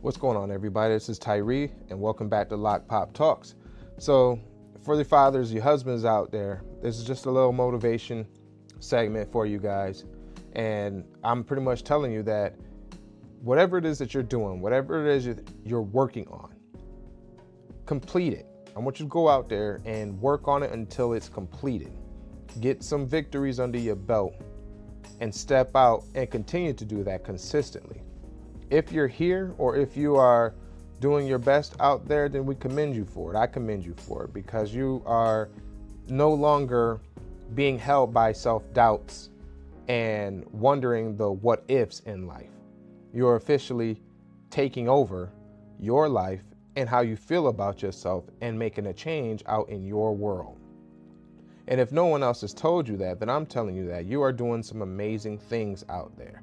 What's going on, everybody? This is Tyree, and welcome back to Lock Pop Talks. So, for the fathers, your husbands out there, this is just a little motivation segment for you guys. And I'm pretty much telling you that whatever it is that you're doing, whatever it is you're working on, complete it. I want you to go out there and work on it until it's completed. Get some victories under your belt and step out and continue to do that consistently if you're here or if you are doing your best out there, then we commend you for it. I commend you for it because you are no longer being held by self doubts and wondering the what ifs in life. You're officially taking over your life and how you feel about yourself and making a change out in your world. And if no one else has told you that, then I'm telling you that you are doing some amazing things out there.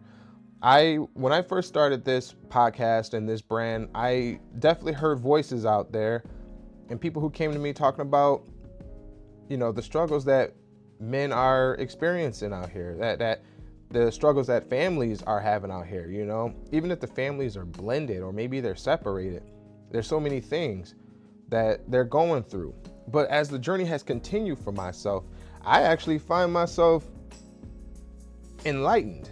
I when I first started this podcast and this brand, I definitely heard voices out there and people who came to me talking about you know the struggles that men are experiencing out here that that the struggles that families are having out here you know? Even if the families are blended or maybe they're separated there's so many things that they're going through. But as the journey has continued for myself i actually find myself enlightened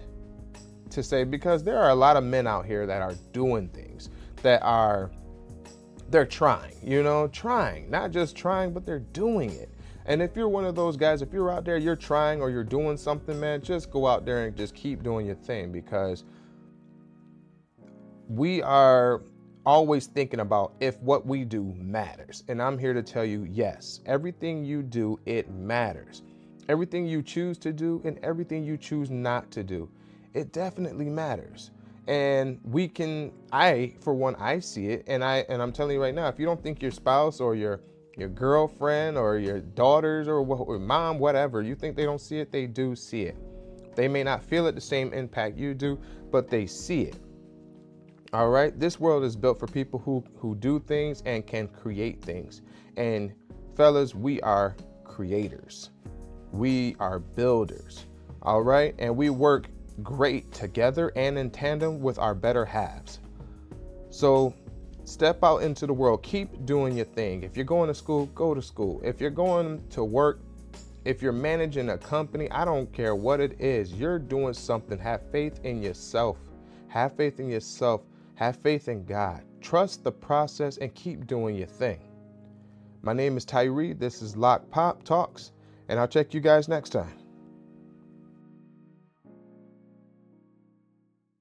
to say because there are a lot of men out here that are doing things that are they're trying, you know, trying, not just trying, but they're doing it. And if you're one of those guys, if you're out there, you're trying or you're doing something, man, just go out there and just keep doing your thing because we are always thinking about if what we do matters. And I'm here to tell you, yes, everything you do, it matters. Everything you choose to do and everything you choose not to do it definitely matters. And we can, I, for one, I see it. And I, and I'm telling you right now, if you don't think your spouse or your, your girlfriend or your daughters or, or mom, whatever, you think they don't see it, they do see it. They may not feel it the same impact you do, but they see it. All right. This world is built for people who, who do things and can create things. And fellas, we are creators. We are builders. All right. And we work great together and in tandem with our better halves. So step out into the world, keep doing your thing. If you're going to school, go to school. If you're going to work, if you're managing a company, I don't care what it is, you're doing something. Have faith in yourself. Have faith in yourself. Have faith in God. Trust the process and keep doing your thing. My name is Tyree. This is Lock Pop Talks, and I'll check you guys next time.